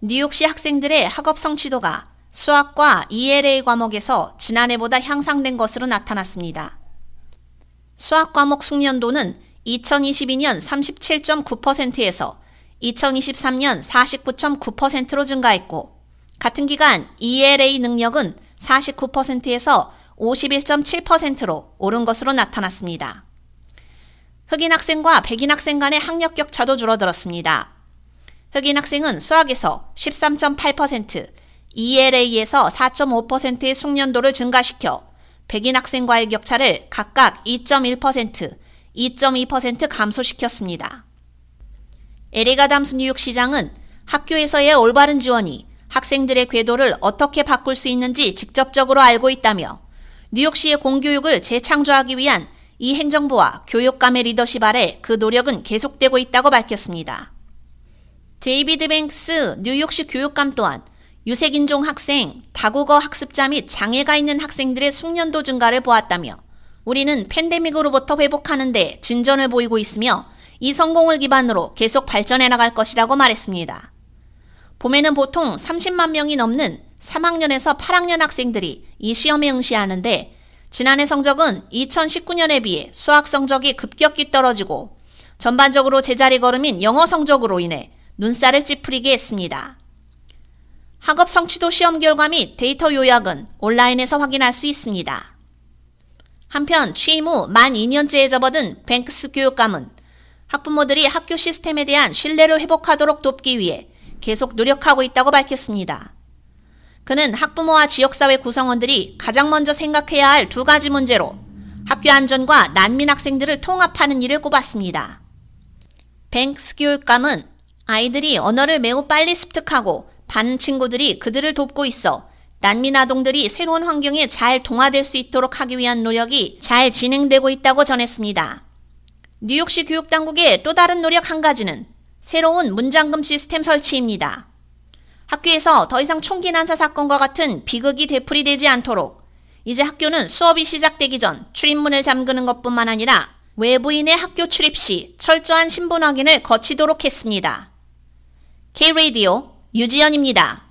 뉴욕시 학생들의 학업 성취도가 수학과 ELA 과목에서 지난해보다 향상된 것으로 나타났습니다. 수학 과목 숙련도는 2022년 37.9%에서 2023년 49.9%로 증가했고, 같은 기간 ELA 능력은 49%에서 51.7%로 오른 것으로 나타났습니다. 흑인 학생과 백인 학생 간의 학력 격차도 줄어들었습니다. 흑인 학생은 수학에서 13.8%, ELA에서 4.5%의 숙련도를 증가시켜 백인 학생과의 격차를 각각 2.1%, 2.2% 감소시켰습니다. 에리가 담스 뉴욕 시장은 학교에서의 올바른 지원이 학생들의 궤도를 어떻게 바꿀 수 있는지 직접적으로 알고 있다며 뉴욕시의 공교육을 재창조하기 위한 이 행정부와 교육감의 리더십 아래 그 노력은 계속되고 있다고 밝혔습니다. 데이비드 뱅크스 뉴욕시 교육감 또한 유색인종 학생, 다국어 학습자 및 장애가 있는 학생들의 숙련도 증가를 보았다며 우리는 팬데믹으로부터 회복하는데 진전을 보이고 있으며 이 성공을 기반으로 계속 발전해 나갈 것이라고 말했습니다. 봄에는 보통 30만 명이 넘는 3학년에서 8학년 학생들이 이 시험에 응시하는데 지난해 성적은 2019년에 비해 수학 성적이 급격히 떨어지고 전반적으로 제자리 걸음인 영어 성적으로 인해 눈살을 찌푸리게 했습니다. 학업 성취도 시험 결과 및 데이터 요약은 온라인에서 확인할 수 있습니다. 한편 취임 후 만 2년째에 접어든 뱅크스 교육감은 학부모들이 학교 시스템에 대한 신뢰를 회복하도록 돕기 위해 계속 노력하고 있다고 밝혔습니다. 그는 학부모와 지역사회 구성원들이 가장 먼저 생각해야 할 두 가지 문제로 학교 안전과 난민 학생들을 통합하는 일을 꼽았습니다. 뱅크스 교육감은 아이들이 언어를 매우 빨리 습득하고 반 친구들이 그들을 돕고 있어 난민 아동들이 새로운 환경에 잘 동화될 수 있도록 하기 위한 노력이 잘 진행되고 있다고 전했습니다. 뉴욕시 교육당국의 또 다른 노력 한 가지는 새로운 문장금 시스템 설치입니다. 학교에서 더 이상 총기 난사 사건과 같은 비극이 되풀이되지 않도록 이제 학교는 수업이 시작되기 전 출입문을 잠그는 것뿐만 아니라 외부인의 학교 출입 시 철저한 신분 확인을 거치도록 했습니다. K-Radio 유지연입니다.